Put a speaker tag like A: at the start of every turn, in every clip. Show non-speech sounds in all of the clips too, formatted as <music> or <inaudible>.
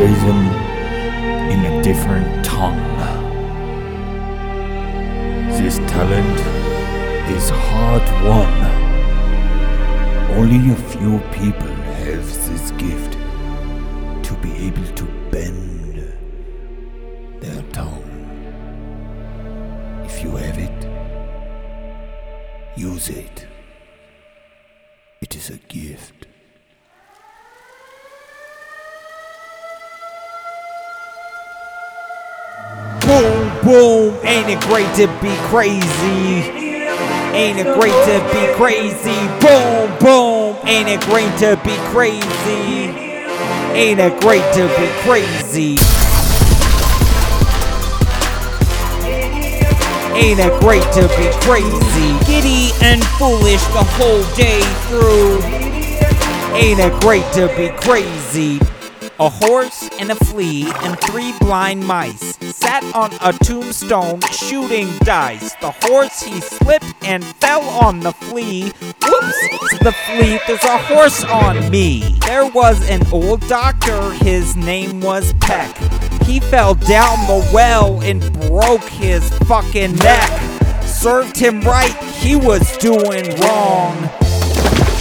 A: Say them in a different tongue. This talent is hard won. Only a few people have this gift to be able to bend their tongue. If you have it, use it. It is a gift.
B: Boom, ain't it great to be crazy? Ain't it great to be crazy? Boom, boom, ain't it great to be crazy? Ain't it great to be crazy? Ain't it great to be crazy? Giddy and foolish the whole day through. Ain't it great to be crazy? A horse and a flea and three blind mice sat on a tombstone shooting dice. The horse he slipped and fell on the flea. Whoops, the flea, there's a horse on me. There was an old doctor, his name was Peck. He fell down the well and broke his fucking neck. Served him right, he was doing wrong.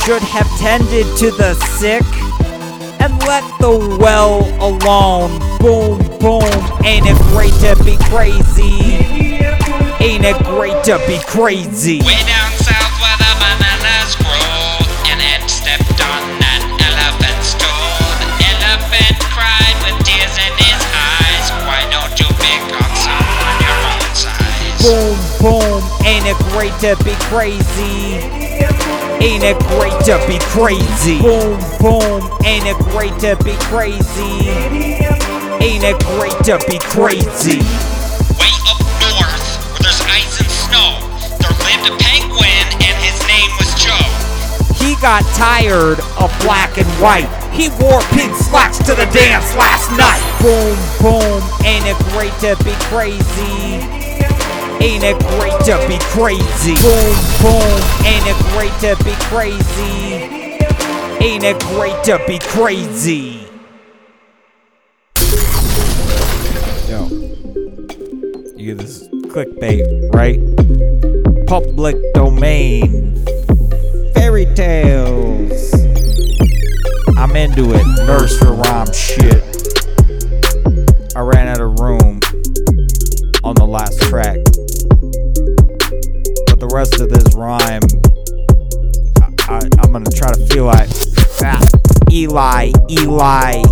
B: Should have tended to the sick and let the well alone. Boom, boom, ain't it great to be crazy? Ain't it great to be crazy?
C: Way down south where the bananas grow, an ant stepped on an elephant's toe. The elephant cried with tears in his eyes. Why don't you pick on someone your own size?
B: Boom, boom, ain't it great to be crazy? Ain't it great to be crazy? Boom, boom, ain't it great to be crazy? Ain't it great to be crazy?
C: Way up north where there's ice and snow, there lived a penguin and his name was Joe.
B: He got tired of black and white. He wore pink slacks to the dance last night. Boom, boom, ain't it great to be crazy? Ain't it great to be crazy? Boom, boom, ain't it great to be crazy? Ain't it great to be crazy? Yo, you get this clickbait, right? Public domain fairy tales. I'm into it. Nursery rhyme shit. I ran out of room on the last track. The rest of this rhyme, I, I'm gonna try to feel like ah, Eli, Eli,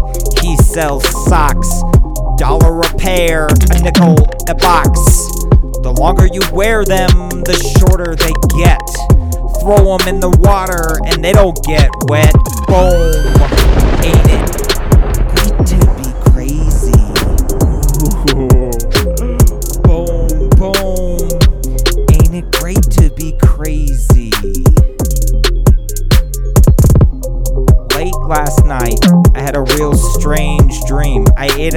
B: he sells socks. Dollar a pair, a nickel a box. The longer you wear them, the shorter they get throw them in the water and they don't get wet. Boom. Ain't it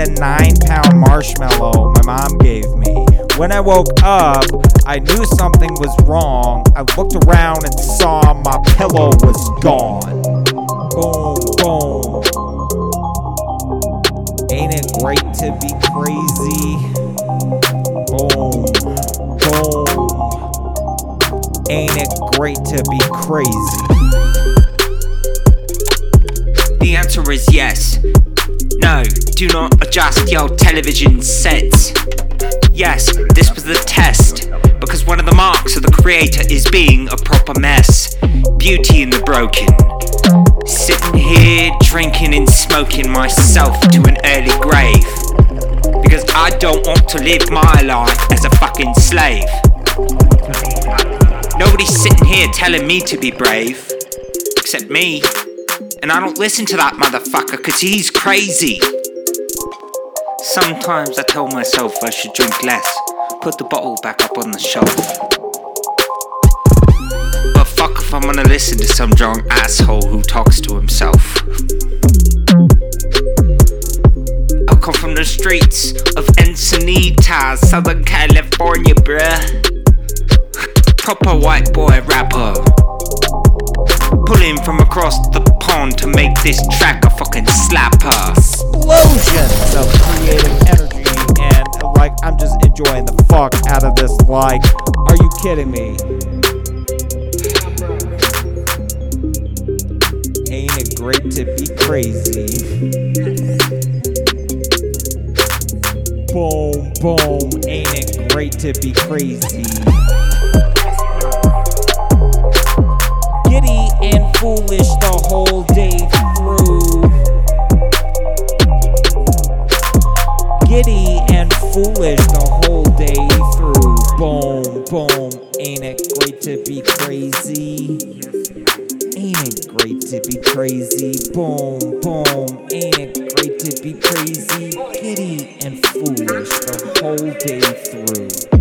B: a nine pound marshmallow my mom gave me. When I woke up, I knew something was wrong. I looked around and saw my pillow was gone. Boom, boom. Ain't it great to be crazy? Boom, boom. Ain't it great to be crazy?
C: The answer is yes. No, do not adjust your television sets. Yes, this was the test, because one of the marks of the creator is being a proper mess. Beauty in the broken. Sitting here, drinking and smoking myself to an early grave. Because I don't want to live my life as a fucking slave. Nobody's sitting here telling me to be brave, except me. And I don't listen to that motherfucker because he's crazy. Sometimes I tell myself I should drink less, put the bottle back up on the shelf. But fuck if I'm gonna listen to some drunk asshole who talks to himself. I come from the streets of Encinitas, Southern California, bruh. Proper white boy rapper. Pulling from across the to make this track a fucking slapper.
B: explosions of creative energy and like I'm just enjoying the fuck out of this like are you kidding me? Ain't it great to be crazy? Boom boom ain't it great to be crazy and foolish the whole day through giddy and foolish the whole day through. Boom, boom. Ain't it great to be crazy? Ain't it great to be crazy? Boom, boom. Ain't it great to be crazy? Giddy and foolish the whole day through.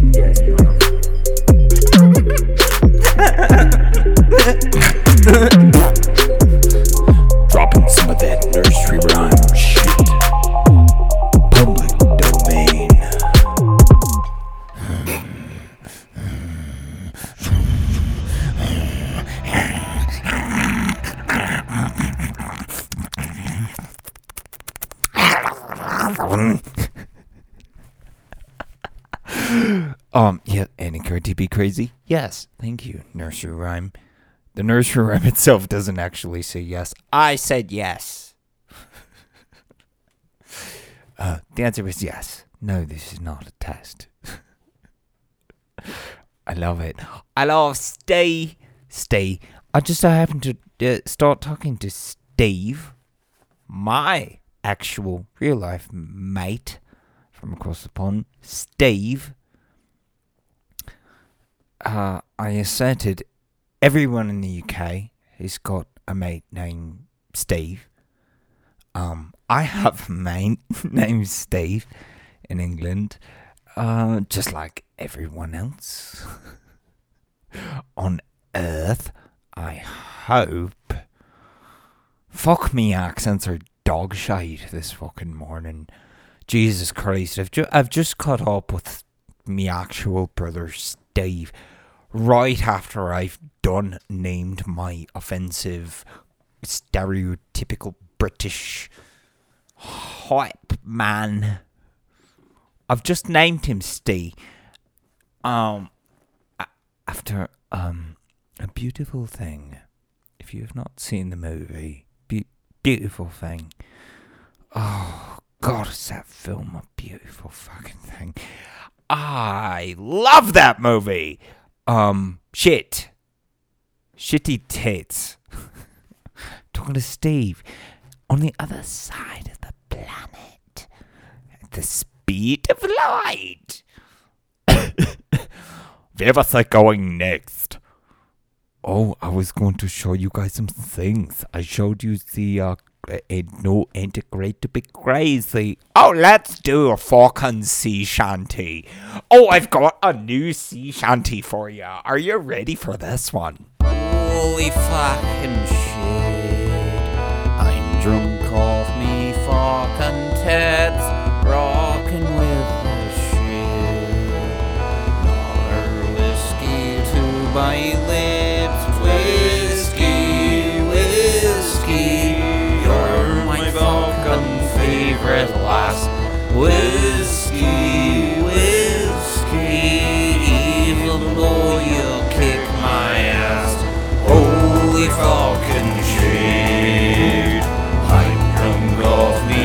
B: Yes, thank you, nursery rhyme. The nursery rhyme <laughs> itself doesn't actually say yes. I said yes. <laughs> uh, the answer is yes. No, this is not a test. <laughs> I love it. I love stay, stay. I just so happened to uh, start talking to Steve, my actual real life mate from across the pond, Steve. Uh, I asserted everyone in the UK has got a mate named Steve. Um, I have a mate <laughs> named Steve in England, uh, just like everyone else <laughs> on Earth. I hope. Fuck me, accents are dog shite this fucking morning. Jesus Christ, I've, ju- I've just caught up with me actual brother Steve right after I've done named my offensive, stereotypical British hype man. I've just named him Steve. Um, after um, a beautiful thing. If you have not seen the movie, be- beautiful thing. Oh God, is that film a beautiful fucking thing? I love that movie. Um, shit, shitty tits. <laughs> Talking to Steve on the other side of the planet, at the speed of light. <coughs> Where was I going next? Oh, I was going to show you guys some things. I showed you the uh, and no integrate to be crazy. Oh, let's do a fucking sea shanty. Oh, I've got a new sea shanty for you. Are you ready for this one? Holy fucking shit. I'm drunk off me fucking tits. rockin' with the shit.
D: Another whiskey to buy Whiskey, whiskey, even though you kick my ass, holy shade, I off me.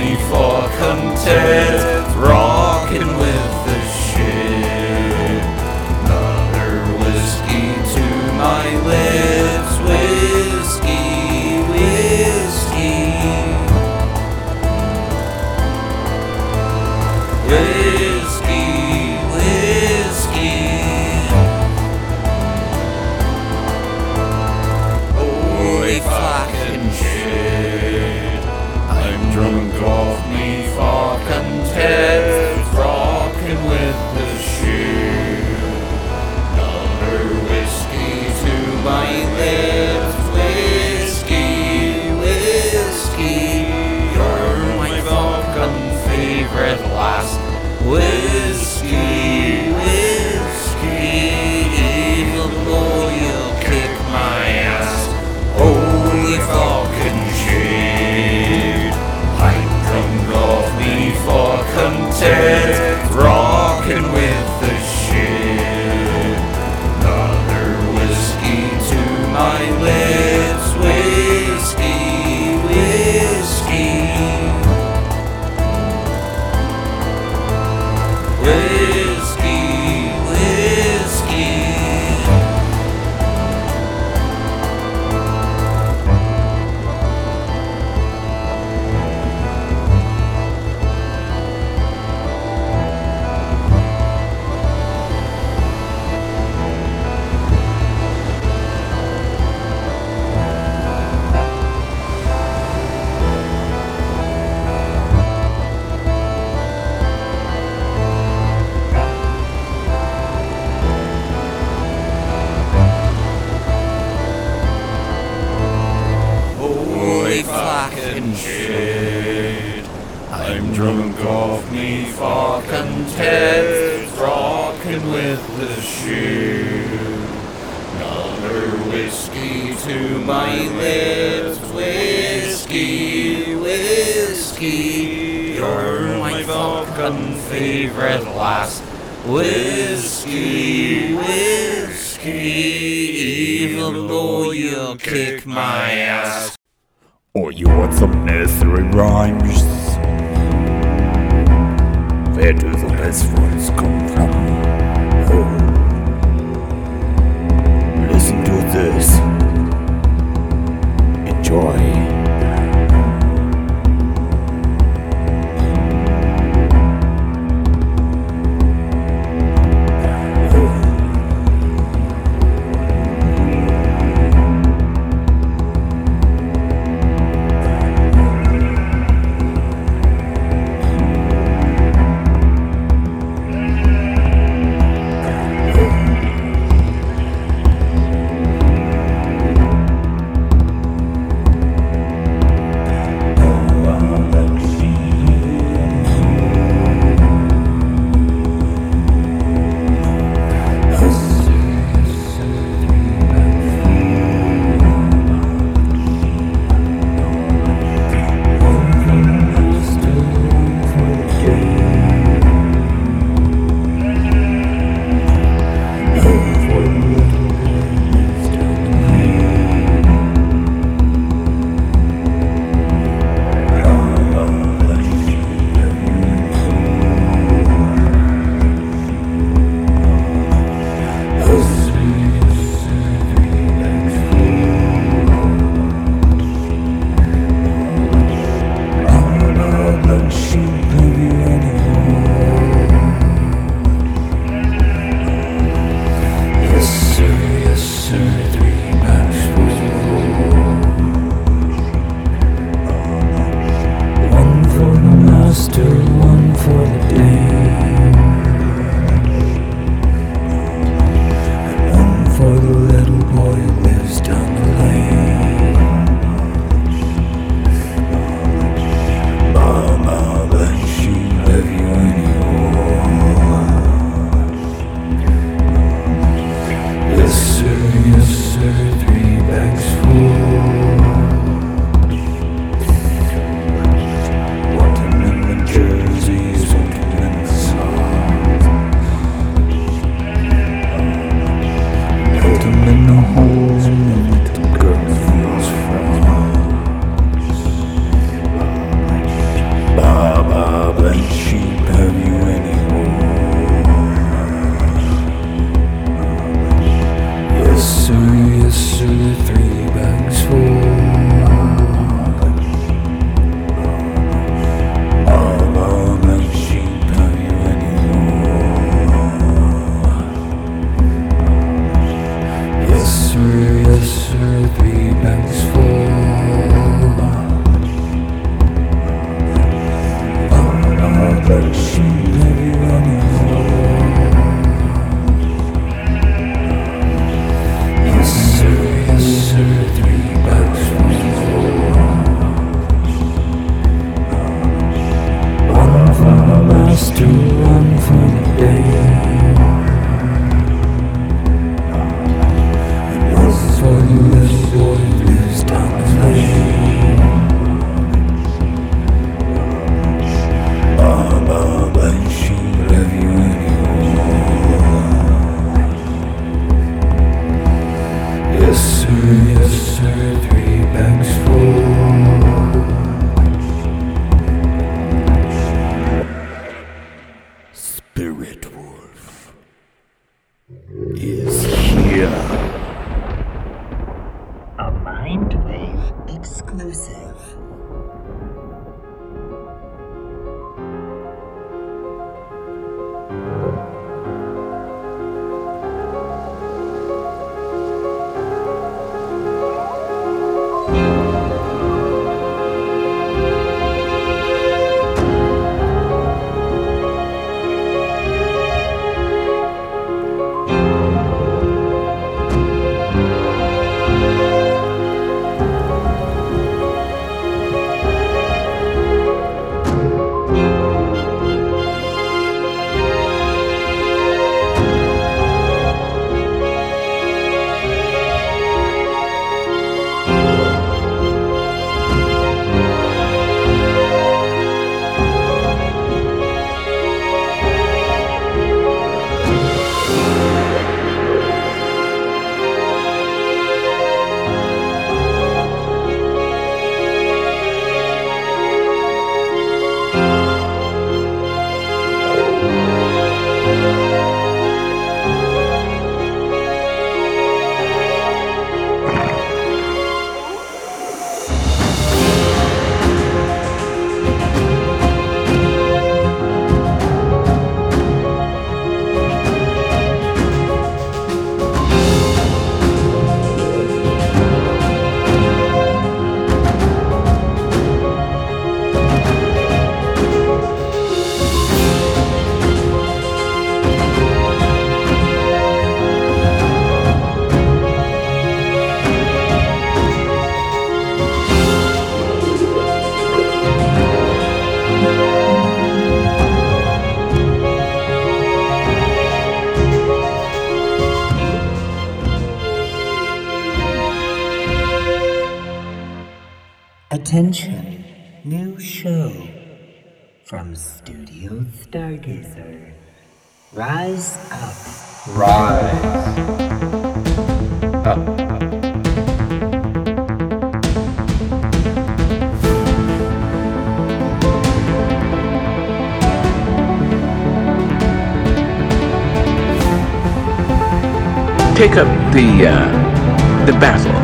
E: Take up the uh, the battle.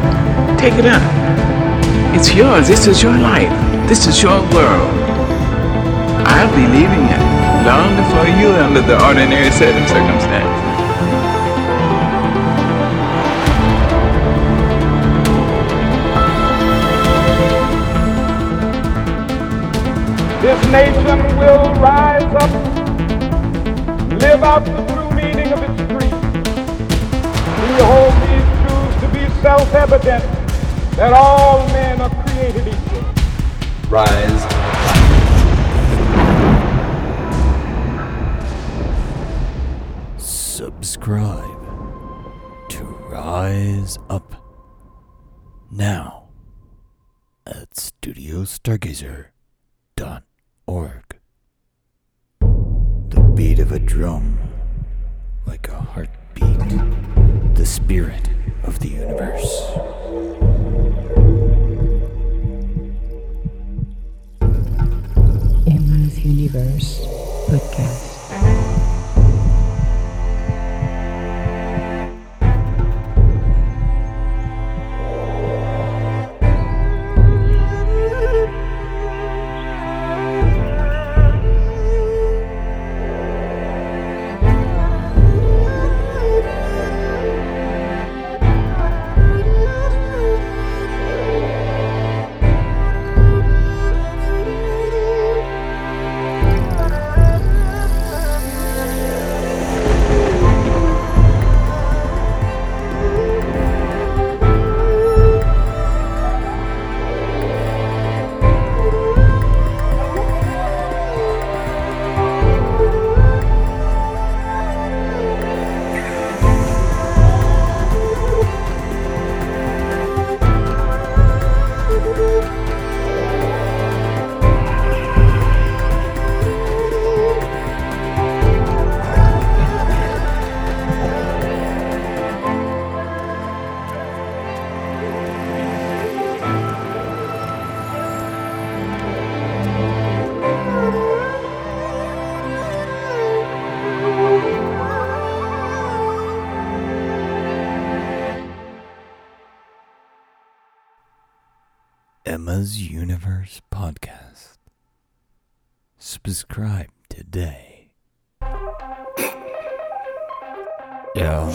E: Take it up. It's yours. This is your life. This is your world. I'll be leaving it long before you under the ordinary set of circumstances.
F: This nation will rise up, live out the true self-evident that all men are created equal.
G: Rise.
B: Subscribe to Rise Up now at studiostargazer.org. The beat of a drum, like a heartbeat, the spirit of the universe.
H: Emma's Universe podcast.
B: Subscribe today. Yo.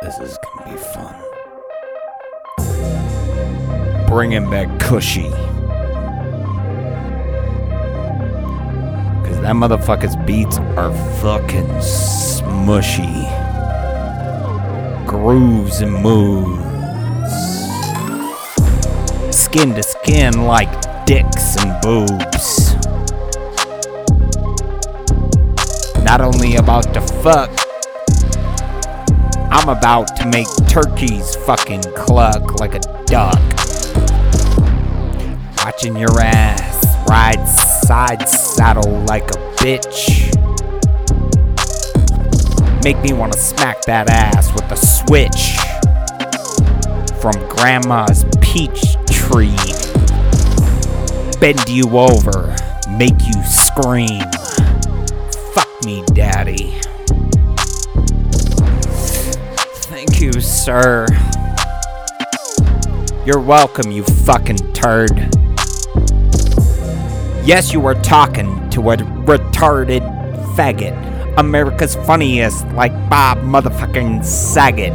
B: This is gonna be fun. Bring Bringing back Cushy. Cause that motherfucker's beats are fucking smushy. Grooves and moves. Skin to skin like dicks and boobs. Not only about to fuck, I'm about to make turkeys fucking cluck like a duck. Watching your ass ride side saddle like a bitch. Make me wanna smack that ass with a switch from grandma's peach tree. Bend you over, make you scream. Fuck me, daddy. Thank you, sir. You're welcome, you fucking turd. Yes, you were talking to a retarded faggot. America's funniest, like Bob motherfucking Saget.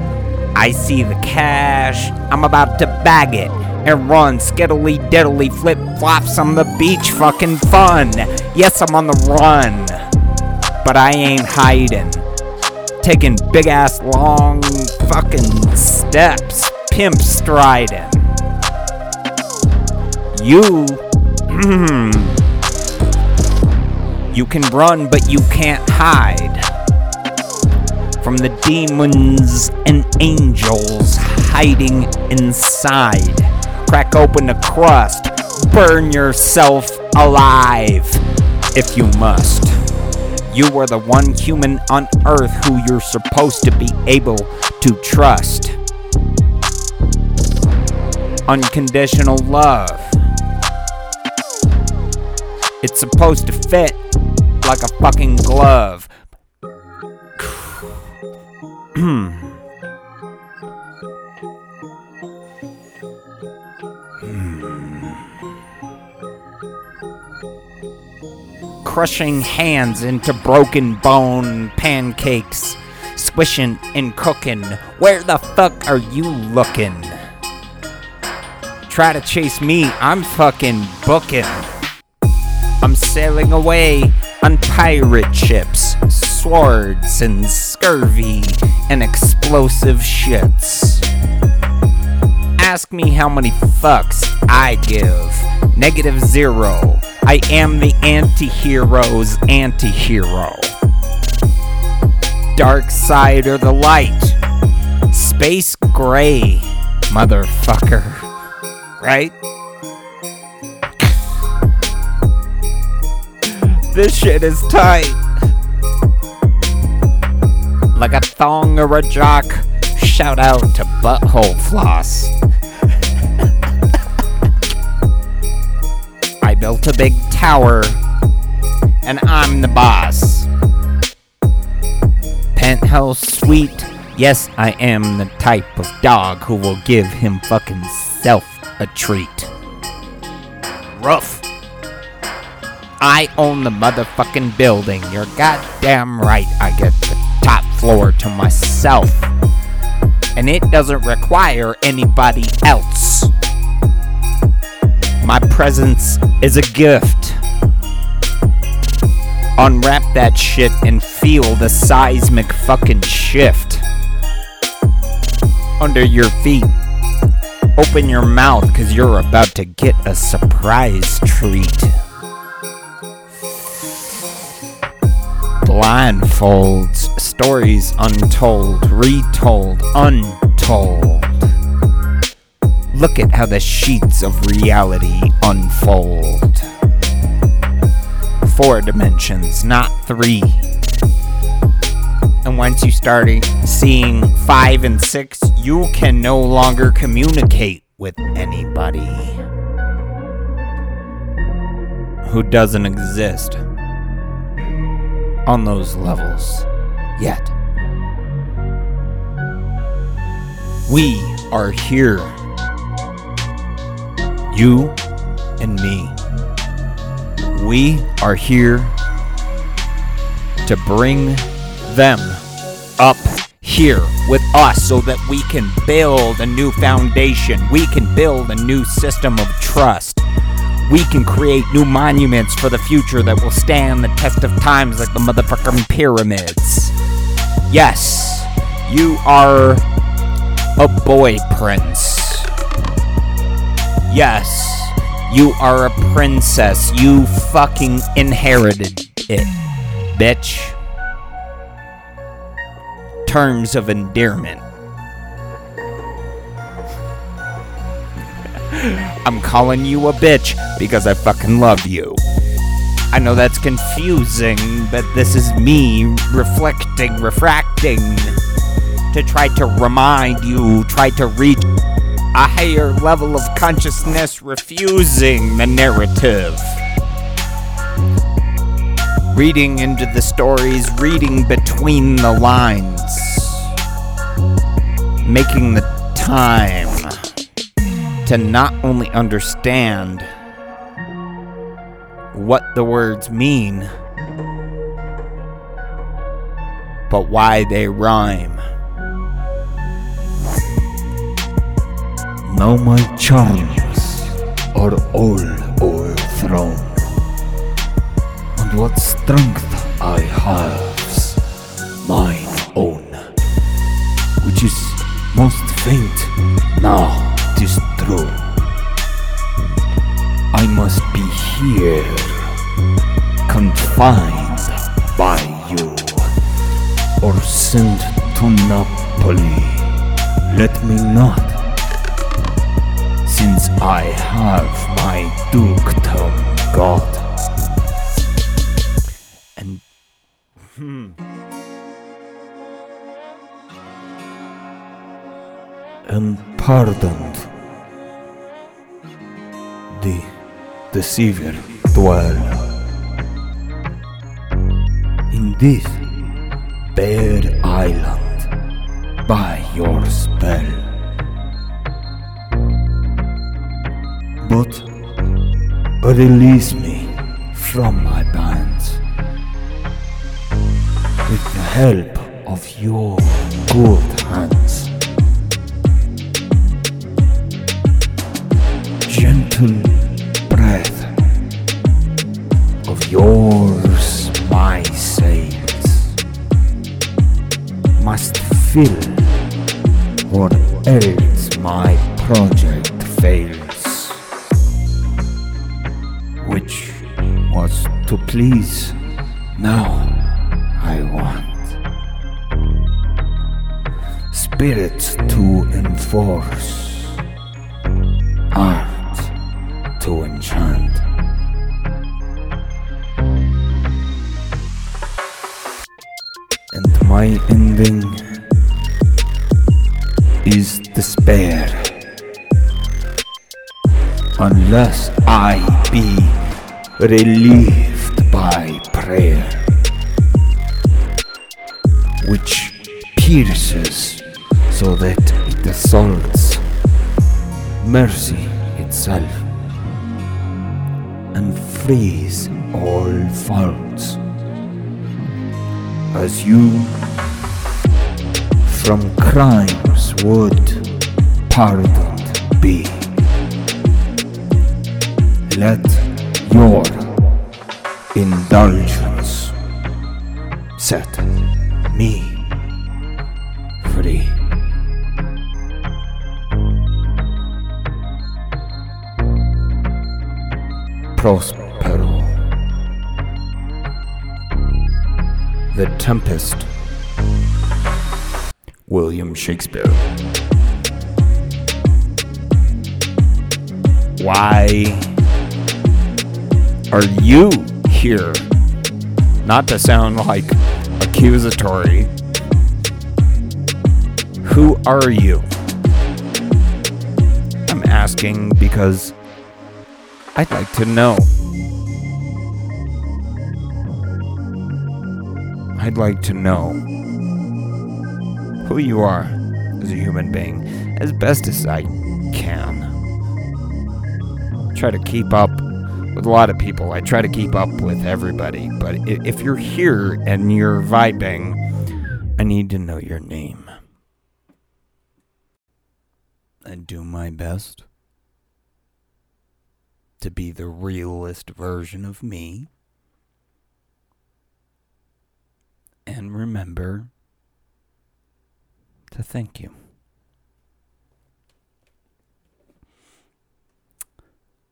B: I see the cash, I'm about to bag it and run skiddly diddly flip flops on the beach fucking fun. Yes, I'm on the run, but I ain't hiding. Taking big ass long fucking steps, pimp striding. You, <clears throat> you can run, but you can't hide from the demons and angels hiding inside. Crack open the crust, burn yourself alive if you must. You are the one human on earth who you're supposed to be able to trust. Unconditional love. It's supposed to fit like a fucking glove. <clears throat> Crushing hands into broken bone pancakes, swishing and cooking. Where the fuck are you looking? Try to chase me, I'm fucking booking. I'm sailing away on pirate ships, swords and scurvy and explosive shits. Ask me how many fucks I give. Negative zero. I am the anti hero's anti hero. Dark side or the light. Space gray, motherfucker. Right? This shit is tight. Like a thong or a jock. Shout out to Butthole Floss. <laughs> I built a big tower, and I'm the boss. Penthouse suite. Yes, I am the type of dog who will give him fucking self a treat. Rough. I own the motherfucking building. You're goddamn right. I get the top floor to myself. And it doesn't require anybody else. My presence is a gift. Unwrap that shit and feel the seismic fucking shift. Under your feet. Open your mouth because you're about to get a surprise treat. Blindfolds, stories untold, retold, untold. Look at how the sheets of reality unfold. Four dimensions, not three. And once you start seeing five and six, you can no longer communicate with anybody who doesn't exist.
I: On those levels yet. We are here. You and me. We are here to bring them up here with us so that we can build a new foundation. We can build a new system of trust. We can create new monuments for the future that will stand the test of times like the motherfucking pyramids. Yes, you are a boy prince. Yes, you are a princess. You fucking inherited it, bitch. Terms of endearment. I'm calling you a bitch because I fucking love you. I know that's confusing, but this is me reflecting, refracting to try to remind you, try to reach a higher level of consciousness, refusing the narrative. Reading into the stories, reading between the lines, making the time to not only understand what the words mean, but why they rhyme.
B: Now my charms are all overthrown, and what strength I have's mine own, which is most faint now tis true. I must be here, confined by you, or sent to Napoli. Let me not since I have my dukedom got.
I: And Hmm.
B: and pardoned. Deceiver dwell in this bare island by your spell. But release me from my bands with the help of your good hands. Relieved by prayer, which pierces so that it assaults mercy itself and frees all faults. As you from crimes would pardoned be. Let your indulgence set me free. Prospero. The Tempest. William Shakespeare.
I: why are you here? Not to sound like accusatory. Who are you? I'm asking because I'd like to know.
B: I'd like to know who you are as a human being as best as I can. Try to keep up with a lot of people. I try to keep up with everybody. But if you're here and you're vibing, I need to know your name. And do my best to be the realest version of me. And remember to thank you.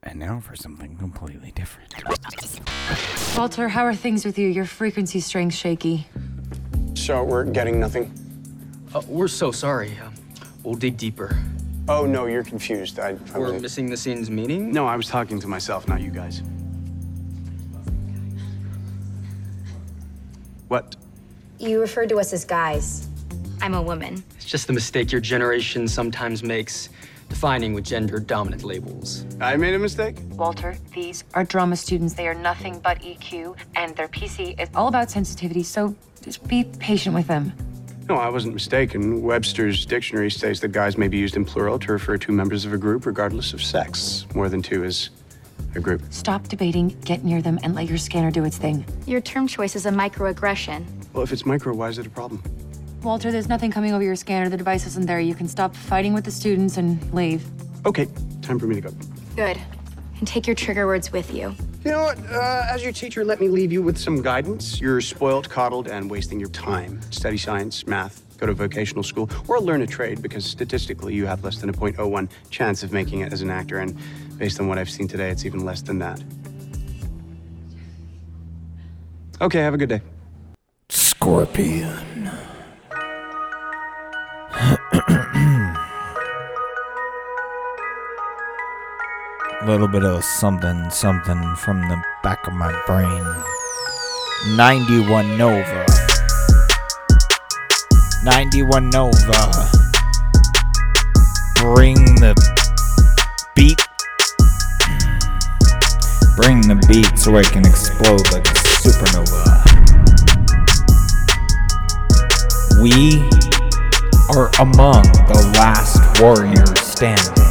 B: And now for something completely different.
J: Walter, how are things with you? Your frequency strength shaky.
K: So we're getting nothing?
L: Uh, we're so sorry. Uh, we'll dig deeper.
K: Oh, no, you're confused. I, I
L: We're
K: wasn't-
L: missing the scene's meaning?
K: No, I was talking to myself, not you guys. What?
M: You referred to us as guys. I'm a woman.
L: It's just the mistake your generation sometimes makes, defining with gender dominant labels.
K: I made a mistake?
J: Walter, these are drama students. They are nothing but EQ, and their PC is all about sensitivity, so just be patient with them.
K: No, I wasn't mistaken. Webster's dictionary states that guys may be used in plural to refer to members of a group regardless of sex. More than two is a group.
J: Stop debating, get near them, and let your scanner do its thing.
M: Your term choice is a microaggression.
K: Well, if it's micro, why is it a problem?
J: Walter, there's nothing coming over your scanner. The device isn't there. You can stop fighting with the students and leave.
K: Okay, time for me to go.
M: Good. And take your trigger words with you.
K: You know what? Uh, as your teacher, let me leave you with some guidance. You're spoiled, coddled, and wasting your time. Study science, math, go to vocational school, or learn a trade because statistically you have less than a 0.01 chance of making it as an actor, and based on what I've seen today, it's even less than that. Okay, have a good day.
B: Scorpion. Little bit of something, something from the back of my brain. 91 Nova. 91 Nova. Bring the beat. Bring the beat so I can explode like a supernova. We are among the last warriors standing.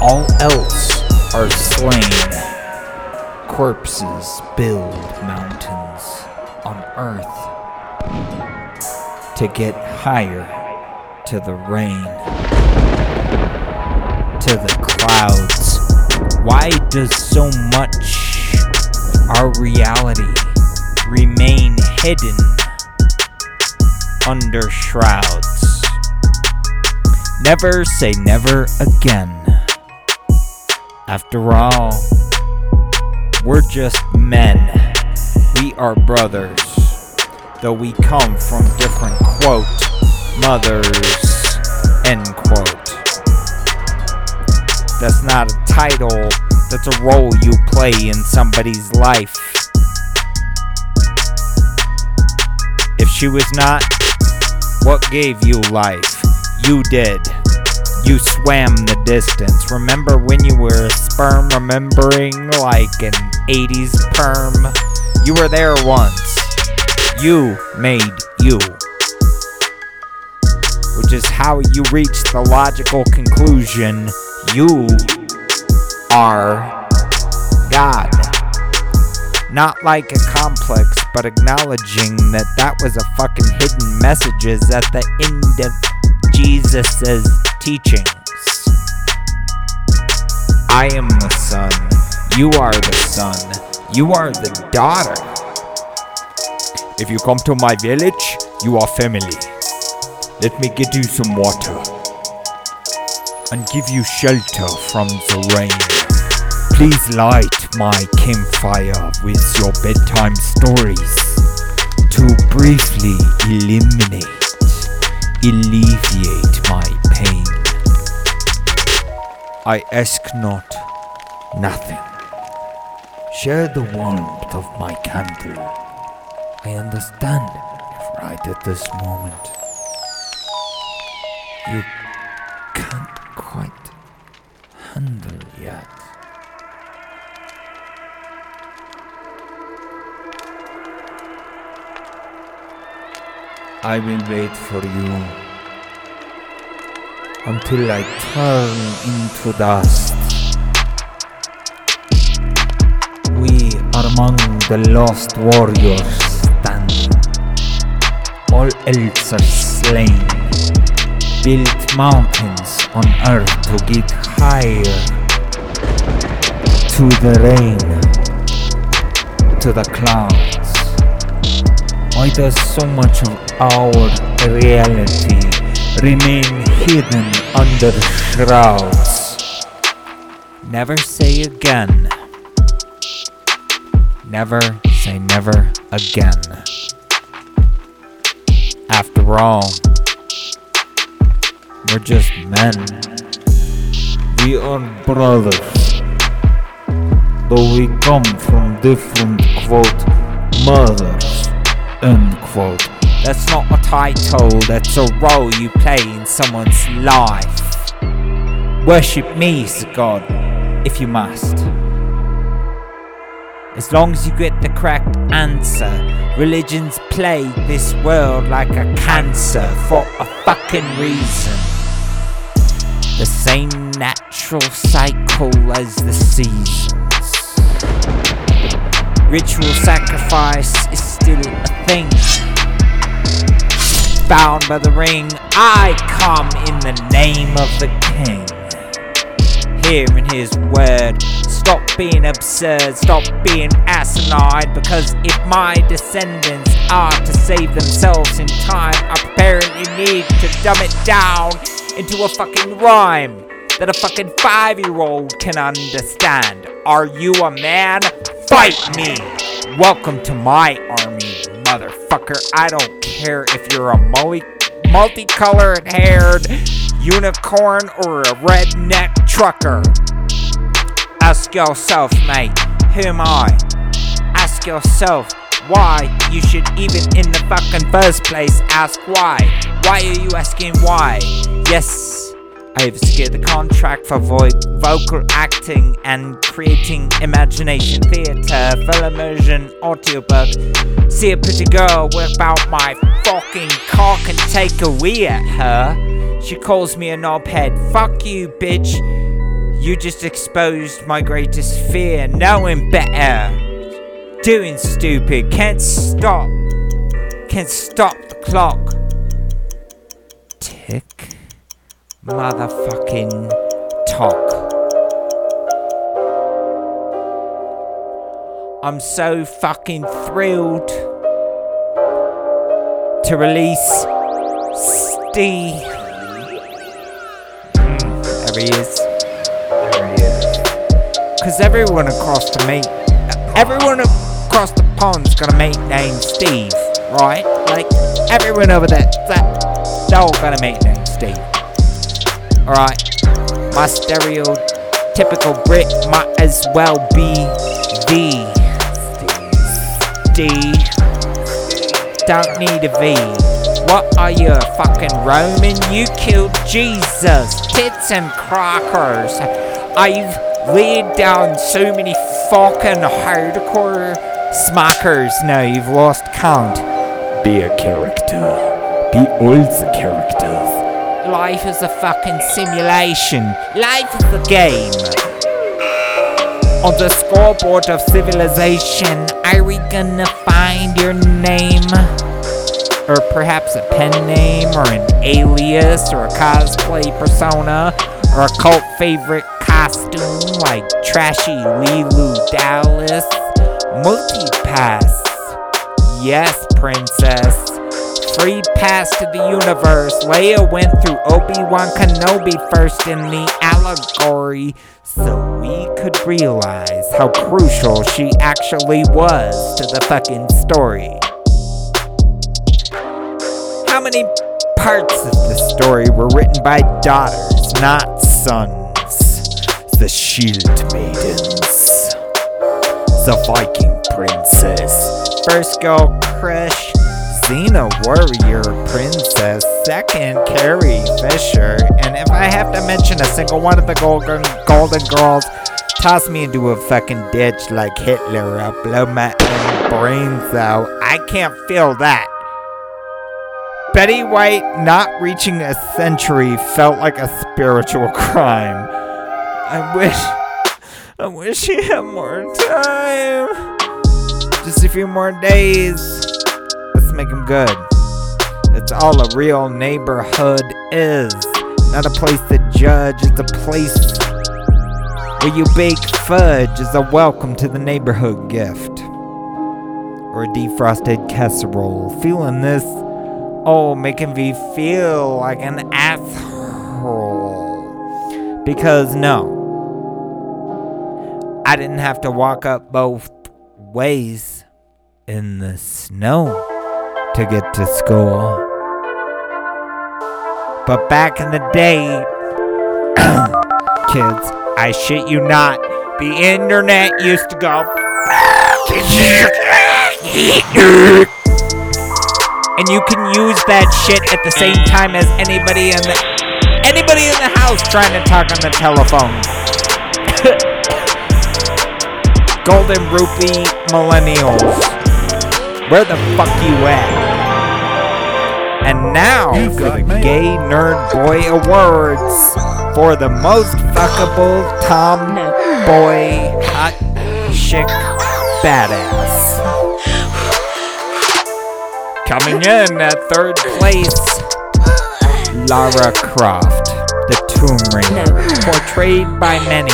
B: All else are slain. Corpses build mountains on earth to get higher to the rain, to the clouds. Why does so much our reality remain hidden under shrouds? Never say never again. After all, we're just men. We are brothers. Though we come from different quote mothers end quote. That's not a title, that's a role you play in somebody's life. If she was not, what gave you life? You did. You swam the distance. Remember when you were a sperm, remembering like an 80s perm? You were there once. You made you. Which is how you reach the logical conclusion you are God. Not like a complex, but acknowledging that that was a fucking hidden messages at the end of Jesus' teachings. I am the son. You are the son. You are the daughter. If you come to my village, you are family. Let me get you some water and give you shelter from the rain. Please light my campfire with your bedtime stories to briefly eliminate, alleviate my. I ask not nothing. Share the warmth of my candle. I understand right at this moment you can't quite handle yet.
N: I will wait for you until I turn into dust. We are among the lost warriors standing. All else are slain. Built mountains on earth to get higher. To the rain. To the clouds. Why does so much of our reality remain hidden under shrouds? Never say again. Never say never again. After all, we're just men. We are brothers. Though we come from different, quote, mothers, end quote.
B: That's not a title, that's a role you play in someone's life. Worship me as god, if you must. As long as you get the correct answer, religions plague this world like a cancer for a fucking reason. The same natural cycle as the seasons. Ritual sacrifice is still a thing. Bound by the ring, I come in the name of the king. Hearing his word, stop being absurd, stop being asinine. Because if my descendants are to save themselves in time, I apparently need to dumb it down into a fucking rhyme that a fucking five year old can understand. Are you a man? Fight me! Welcome to my army, motherfucker. I don't care if you're a multi- multicolored haired unicorn or a redneck trucker. Ask yourself, mate, who am I? Ask yourself why you should even in the fucking first place ask why. Why are you asking why? Yes, I've secured the contract for vo- vocal acting and creating imagination theatre, full immersion audiobook. See a pretty girl whip out my fucking cock and take a wee at her. She calls me a knobhead. Fuck you, bitch. You just exposed my greatest fear, knowing better. Doing stupid, can't stop. Can't stop the clock. Tick. Motherfucking talk. I'm so fucking thrilled to release Steve. There he is.
N: There he is.
B: Because everyone across the meet, everyone across the pond's got a mate named Steve, right? Like everyone over there, that they're all got a mate named Steve. Alright, my stereotypical Brit might as well be the D. Don't need a V. What are you, fucking Roman? You killed Jesus. Tits and crackers. I've laid down so many fucking hardcore smackers now you've lost count.
N: Be a character. Be all the characters.
B: Life is a fucking simulation. Life is a game. On the scoreboard of civilization, are we gonna find your name? Or perhaps a pen name, or an alias, or a cosplay persona, or a cult favorite costume like Trashy Leeloo Dallas? Multipass. Yes, princess. Free pass to the universe. Leia went through Obi-Wan Kenobi first in the allegory so we could realize how crucial she actually was to the fucking story. How many parts of the story were written by daughters, not sons? The Shield Maidens. The Viking Princess. First girl crush, Xena Warrior Princess. Second, Carrie Fisher. And if I have to mention a single one of the Golden Golden Girls, toss me into a fucking ditch like Hitler. I'll blow my own brains out. I can't feel that. Betty White not reaching a century felt like a spiritual <laughs> crime. I wish. I wish she had more time. Just a few more days. Make him good. It's all a real neighborhood is. Not a place to judge, it's a place where you bake fudge as a welcome to the neighborhood gift. Or a defrosted casserole. Feeling this, oh, making me feel like an asshole. Because no, I didn't have to walk up both ways in the snow to get to school. But back in the day, <coughs> kids, I shit you not, the internet used to go. And you can use that shit at the same time as anybody in the anybody in the house trying to talk on the telephone. <coughs> Golden rupee millennials. Where the fuck you at? And now for the Gay Nerd Boy Awards for the most fuckable tomboy hot chick badass. Coming in at third place, Lara Croft, the Tomb Raider, portrayed by many,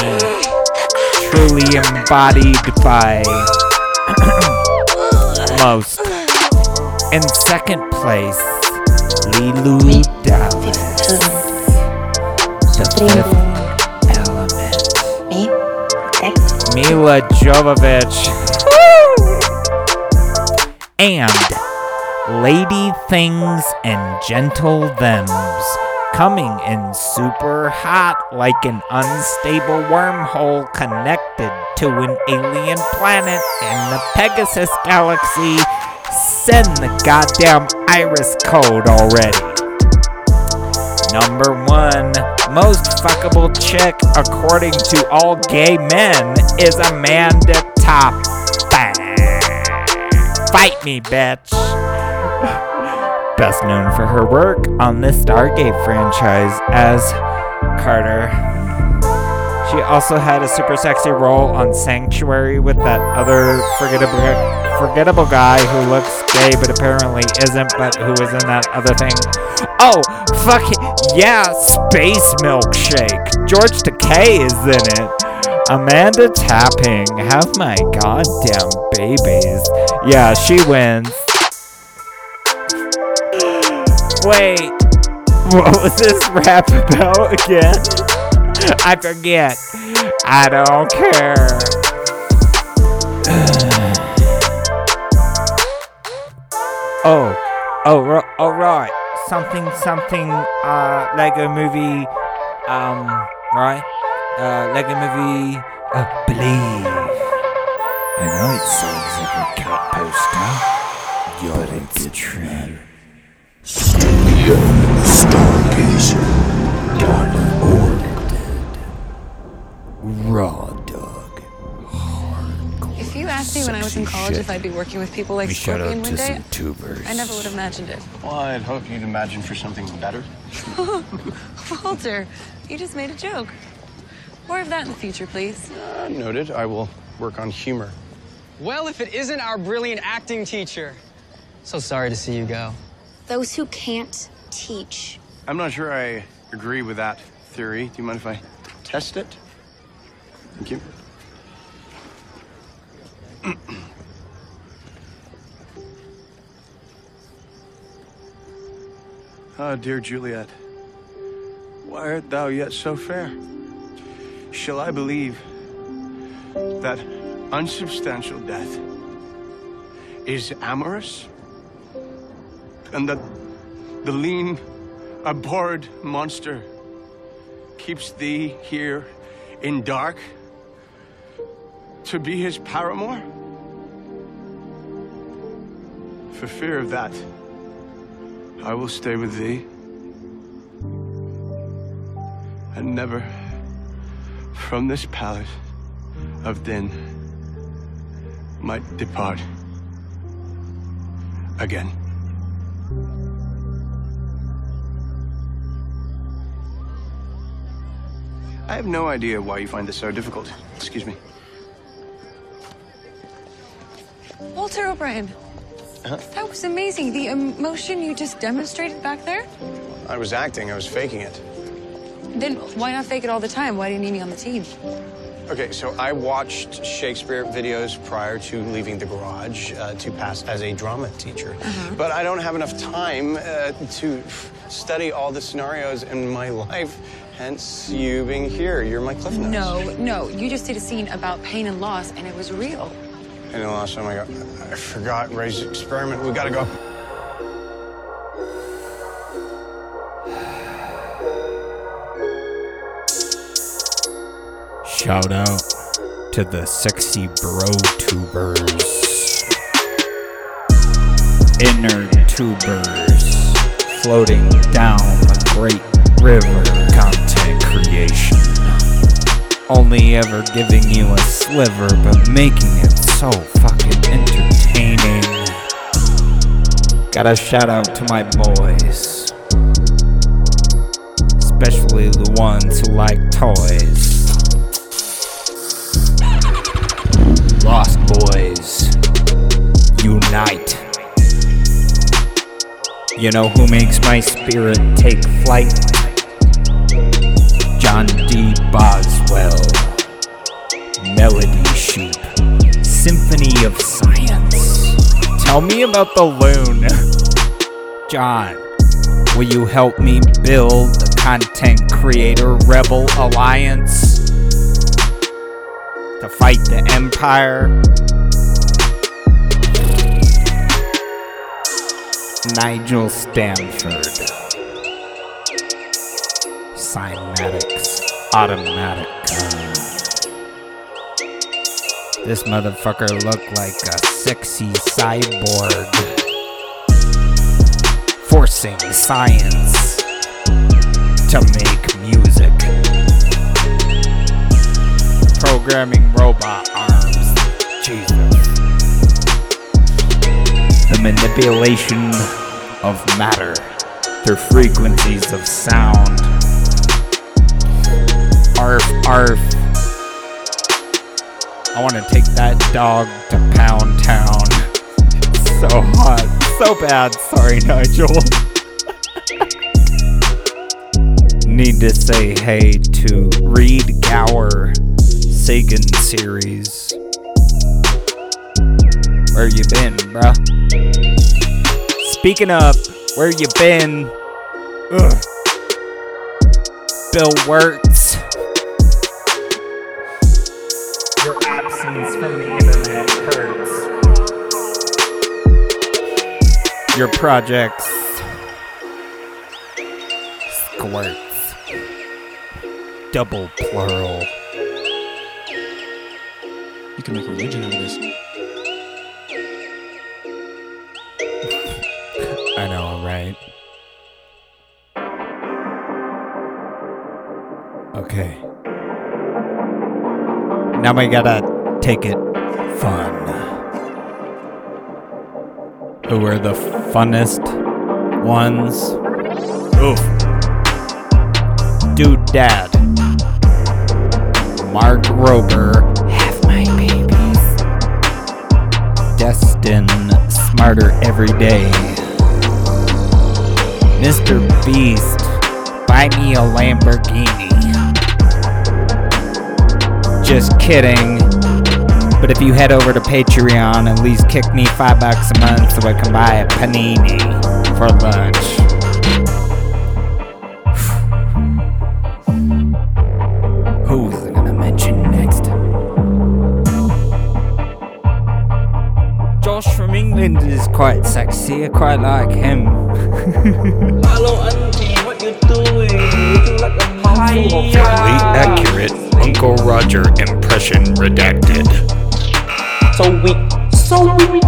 B: truly embodied by <clears throat> most. In second place, Leeloo Dallas, the fifth element. Milla Jovovich. And Lady Things and Gentle Thems. Coming in super hot like an unstable wormhole connected to an alien planet in the Pegasus galaxy. Send the goddamn iris code already. Number one, most fuckable chick, according to all gay men, is Amanda Top. Fight me, bitch. <laughs> Best known for her work on the Stargate franchise as Carter. She also had a super sexy role on Sanctuary with that other forgettable forgettable guy who looks gay but apparently isn't, but who is in that other thing. Oh, fuck it. Yeah, Space Milkshake. George Takei is in it. Amanda Tapping. Have my goddamn babies. Yeah, she wins. <gasps> Wait, what was this rap about again? <laughs> I forget. I don't care. Oh, oh, oh, right. Something, something, uh, Lego movie, um, right? Uh, Lego movie, uh, believe.
O: I know it sounds like a cat poster, but it's true. Studio Stargazer. Done. Raw dog.
J: If you asked me when I was in college if I'd be working with people like
O: We shout
J: Scorpion one
O: to
J: day,
O: some tubers.
J: I never would have imagined it.
K: Well, I'd hope you'd imagine for something better. <laughs>
J: Walter, you just made a joke. More of that in the future, please.
K: Uh, noted. I will work on humor.
L: Well, if it isn't our brilliant acting teacher. So sorry to see you go.
M: Those who can't teach.
K: I'm not sure I agree with that theory. Do you mind if I test it? Thank you. Ah, dear Juliet, why art thou yet so fair? Shall I believe that unsubstantial death is amorous? And that the lean, abhorred monster keeps thee here in dark to be his paramour? For fear of that, I will stay with thee and never from this palace of Din might depart again. I have no idea why you find this so difficult. Excuse me.
J: Walter O'Brien,
K: Huh?
J: that was amazing. The emotion you just demonstrated back there.
K: I was acting, I was faking it.
J: Then why not fake it all the time? Why do you need me on the team?
K: Okay, so I watched Shakespeare videos prior to leaving the garage uh, to pass as a drama teacher. But I don't have enough time uh, to study all the scenarios in my life, hence you being here. You're my cliff notes.
J: No, no. You just did a scene about pain and loss, and it was real.
K: And the last time I got, I forgot Ray's experiment. We gotta go.
B: Shout out to the sexy bro tubers. Inner tubers floating down the great river. Content creation. Only ever giving you a sliver, but making it so fucking entertaining. Gotta shout out to my boys. Especially the ones who like toys. Lost Boys, unite. You know who makes my spirit take flight? John D. Boswell, Melody Symphony of Science. Tell me about the loon. John, will you help me build the Content Creator Rebel Alliance? to fight the Empire. Nigel Stanford. Cymatics. Automatic. This motherfucker looked like a sexy cyborg. Forcing science to make music programming robot arms. Jesus. The manipulation of matter through frequencies of sound. Arf, arf. I want to take that dog to Pound Town. So hot. So bad. Sorry, Nigel. <laughs> Need to say hey to Reid Gower. Sagan series. Where you been, bruh? Speaking of, where you been? Ugh. Bill Wurtz. Your projects. Squirts. Double plural.
P: You can make a religion out of this. <laughs>
B: I know, right? Okay. Now we gotta take it Who are the funnest ones? Oof. Dude Dad. Mark Rober. Have my babies. Destin Smarter Every Day. Mr. Beast. Buy me a Lamborghini. Just kidding. But if you head over to Patreon, at least kick me five bucks a month so I can buy a panini for lunch. <sighs> Who's I gonna mention next? Josh from England is quite sexy. I quite like him. <laughs>
D: Hello, auntie, what you doing? Looking like a mouthful
N: Fairly accurate Uncle Roger impression redacted.
D: So weak, so weak.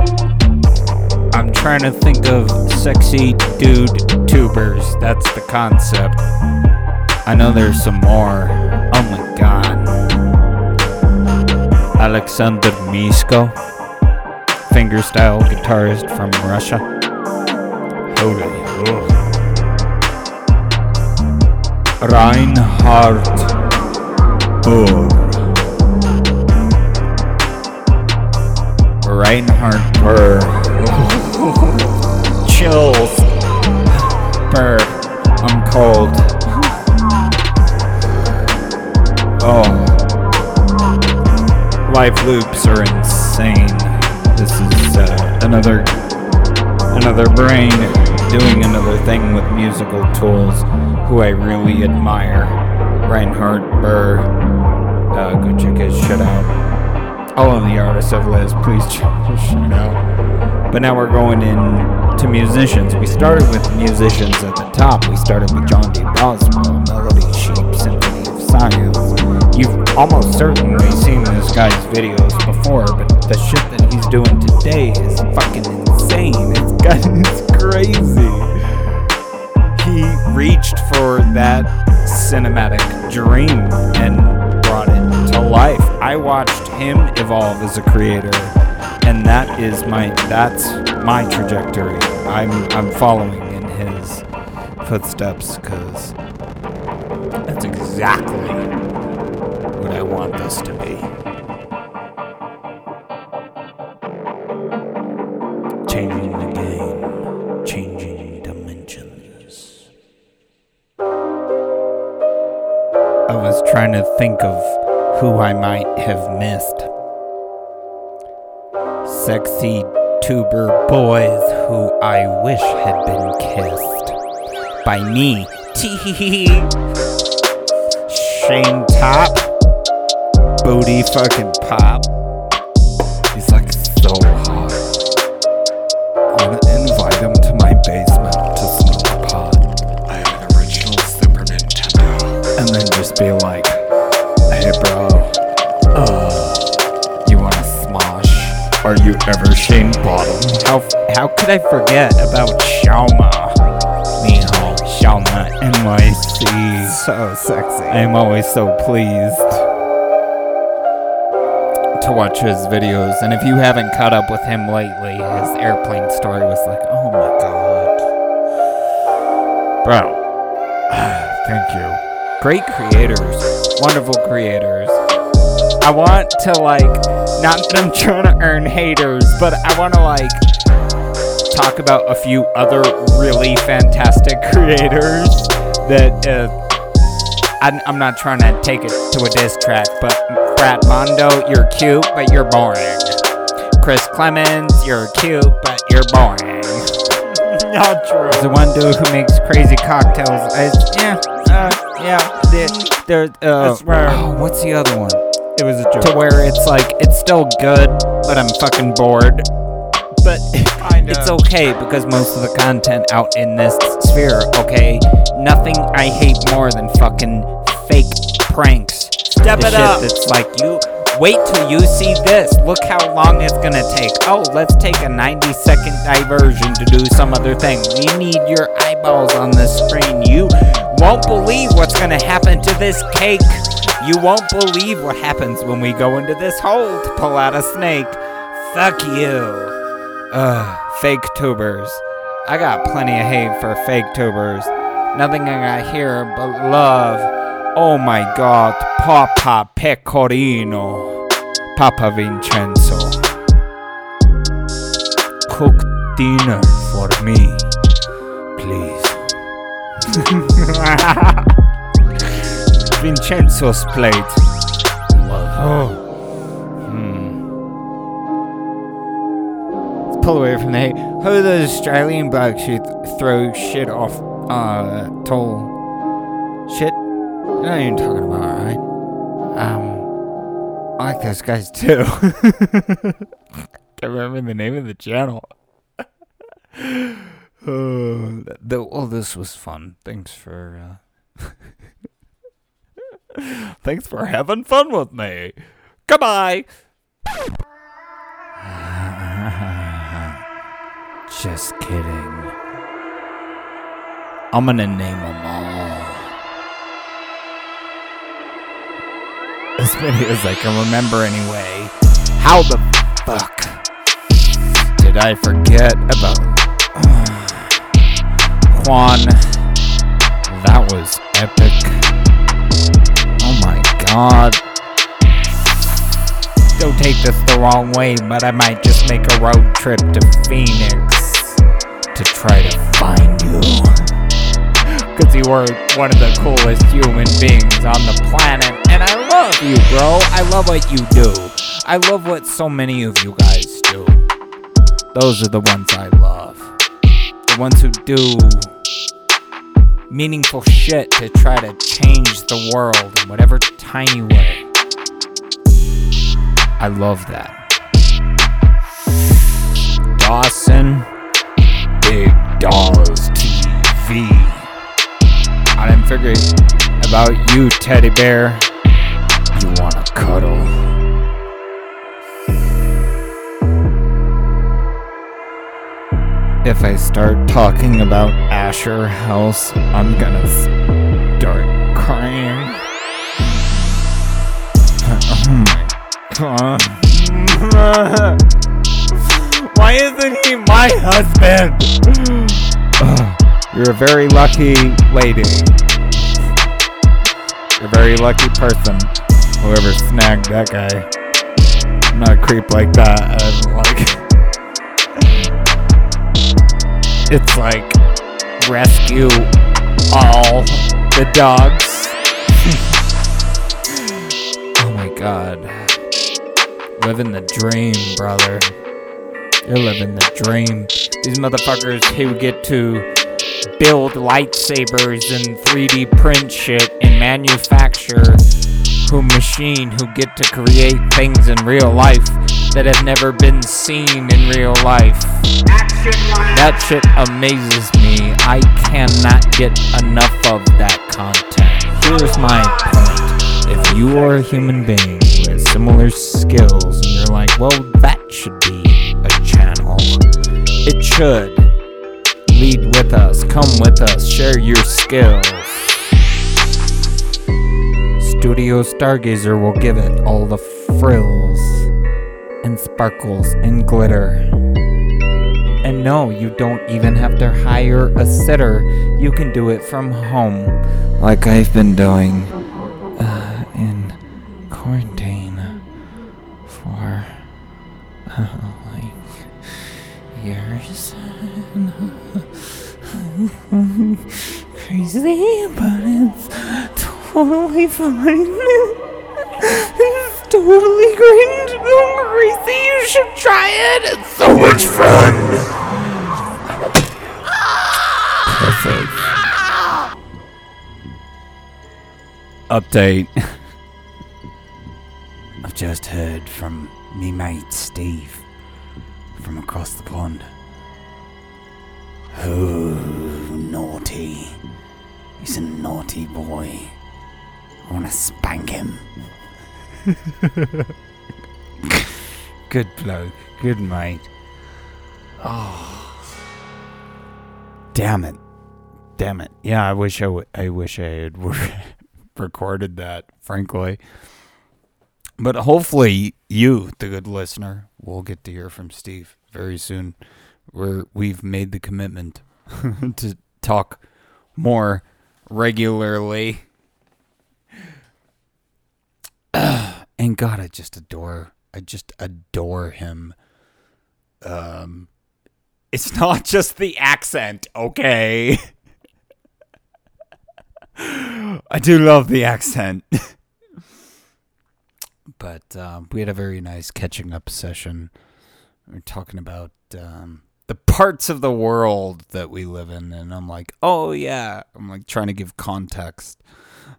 B: I'm trying to think of sexy dude tubers. That's the concept. I know there's some more. Oh my god. Alexander Misko, fingerstyle guitarist from Russia. Holy. ugh. Reinhard Burr. Reinhard Burr. Chills. Burr. I'm cold. Oh. Life loops are insane. This is uh, another another brain doing another thing with musical tools who I really admire. Reinhard Burr. Uh, go check his shit out. All of the artists of Liz, please shit out. But now we're going in to musicians. We started with musicians at the top. We started with John D. Boswell, Melody Sheep, Symphony of Science. You've almost certainly seen this guy's videos before, but the shit that he's doing today is fucking insane. <laughs> It's got it's crazy. He reached for that cinematic dream and brought it to life. I watched him evolve as a creator, and that is my that's my trajectory. I'm I'm following in his footsteps because that's exactly what I want this to be. Changing the game, changing dimensions. I was trying to think of who I might have missed. Sexy tuber boys who I wish had been kissed by me. Tee Shane Top. Booty fucking pop. Ever Shane Bottom? How how could I forget about Xiaoma? Nihao, Xiaoma NYC. So sexy. I am always so pleased to watch his videos, and if you haven't caught up with him lately, his airplane story was like, oh my god. Bro, <sighs> thank you. Great creators, wonderful creators. I want to, like, not that I'm trying to earn haters, but I want to, like, talk about a few other really fantastic creators that, uh, I'm, I'm not trying to take it to a diss track, but Brad Mondo, you're cute, but you're boring. Chris Clemens, you're cute, but you're boring. <laughs> not true. The one dude who makes crazy cocktails. It's, yeah, uh, yeah. There, there, uh, oh, what's the other one?
Q: It was a joke.
B: To where it's like, it's still good, but I'm fucking bored. But it's okay because most of the content out in this sphere, okay? Nothing I hate more than fucking fake pranks.
Q: Step
B: The
Q: it
B: shit
Q: up.
B: It's like you wait till you see this. Look how long it's gonna take. Oh, let's take a 90 second diversion to do some other thing. We need your eyeballs on the screen. You won't believe what's gonna happen to this cake. You won't believe what happens when we go into this hole to pull out a snake. Fuck you. Ugh, fake tubers. I got plenty of hate for fake tubers. Nothing I got here but love. Oh my god, Papa Pecorino. Papa Vincenzo. Cook dinner for me, please. <laughs> Vincenzo's plate. Oh. Hmm. Let's pull away from the hate. Who are those Australian blokes who th- throw shit off uh tall shit? You know what I'm talking about, right? Um I like those guys too. <laughs> Can't remember the name of the channel. <laughs> th- the, well, this was fun. Thanks for uh <laughs> Thanks for having fun with me. Goodbye. <sighs> Just kidding. I'm gonna name them all. As many as I can remember anyway. How the fuck did I forget about Juan? That was epic. Oh my god. Don't take this the wrong way, but I might just make a road trip to Phoenix to try to find you. Cause you were one of the coolest human beings on the planet, and I love you, bro. I love what you do. I love what so many of you guys do. Those are the ones I love. The ones who do meaningful shit to try to change the world in whatever tiny way. I love that. Dawson, Big Dolls TV. I didn't figure about you, teddy bear. You wanna cuddle. If I start talking about Asher House, I'm gonna start crying. Oh my god. Why isn't he my husband? You're a very lucky lady. You're a very lucky person. Whoever snagged that guy. I'm not a creep like that. I'm like. It's like rescue all the dogs. <laughs> oh my god. Living the dream, brother. You're living the dream. These motherfuckers who get to build lightsabers and 3D print shit and manufacture who machine who get to create things in real life that have never been seen in real life. That shit amazes me. I cannot get enough of that content. Here's my point. If you are a human being with similar skills and you're like, well, that should be a channel, it should. Lead with us, come with us, share your skills. Studio Stargazer will give it all the frills and sparkles and glitter. And no, you don't even have to hire a sitter. You can do it from home, like I've been doing uh, in quarantine for uh, like years. <laughs> Crazy, but it's totally fine. <laughs> Totally great. No crazy. You should try it. It's so much fun. Perfect. Update. <laughs> I've just heard from me mate Steve from across the pond. Oh, naughty. He's a naughty boy. I want to spank him. <laughs> Good bloke. Good mate. Oh. Damn it. Damn it. Yeah, I wish I, w- I wish I had <laughs> recorded that, frankly. But hopefully you, the good listener, will get to hear from Steve very soon. We're we've made the commitment <laughs> to talk more regularly. <sighs> <sighs> and God, I just adore I just adore him. Um it's <laughs> not just the accent, okay? <laughs> I do love the accent. <laughs> but um, we had a very nice catching up session. We are talking about um, the parts of the world that we live in, and I'm like, oh yeah, I'm like trying to give context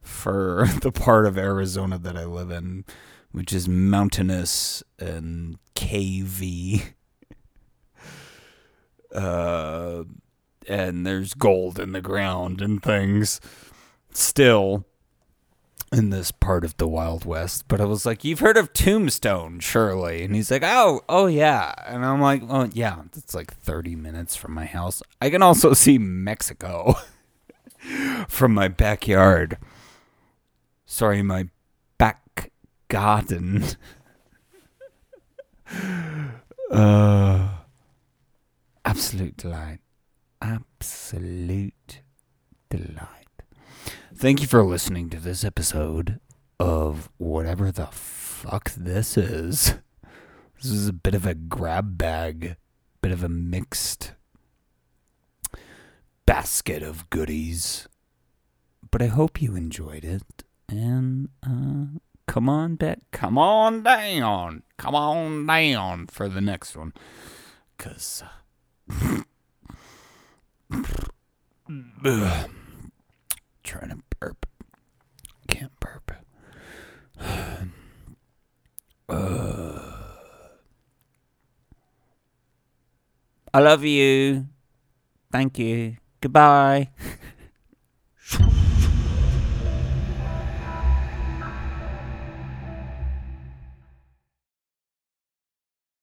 B: for <laughs> the part of Arizona that I live in, which is mountainous and cavey. <laughs> Uh, and there's gold in the ground and things still in this part of the Wild West. But I was like, You've heard of Tombstone, surely? And he's like, Oh, oh yeah. And I'm like, Oh yeah, it's like 30 minutes from my house. I can also see Mexico <laughs> from my backyard. Sorry, my back garden. <laughs> uh, absolute delight. Absolute delight. Thank you for listening to this episode of whatever the fuck this is. This is a bit of a grab bag, bit of a mixed basket of goodies. But I hope you enjoyed it. And uh, come on back, come on down, come on down for the next one. Because. Ugh. Trying to burp. Can't burp. <sighs> Uh. I love you. Thank you. Goodbye. <laughs>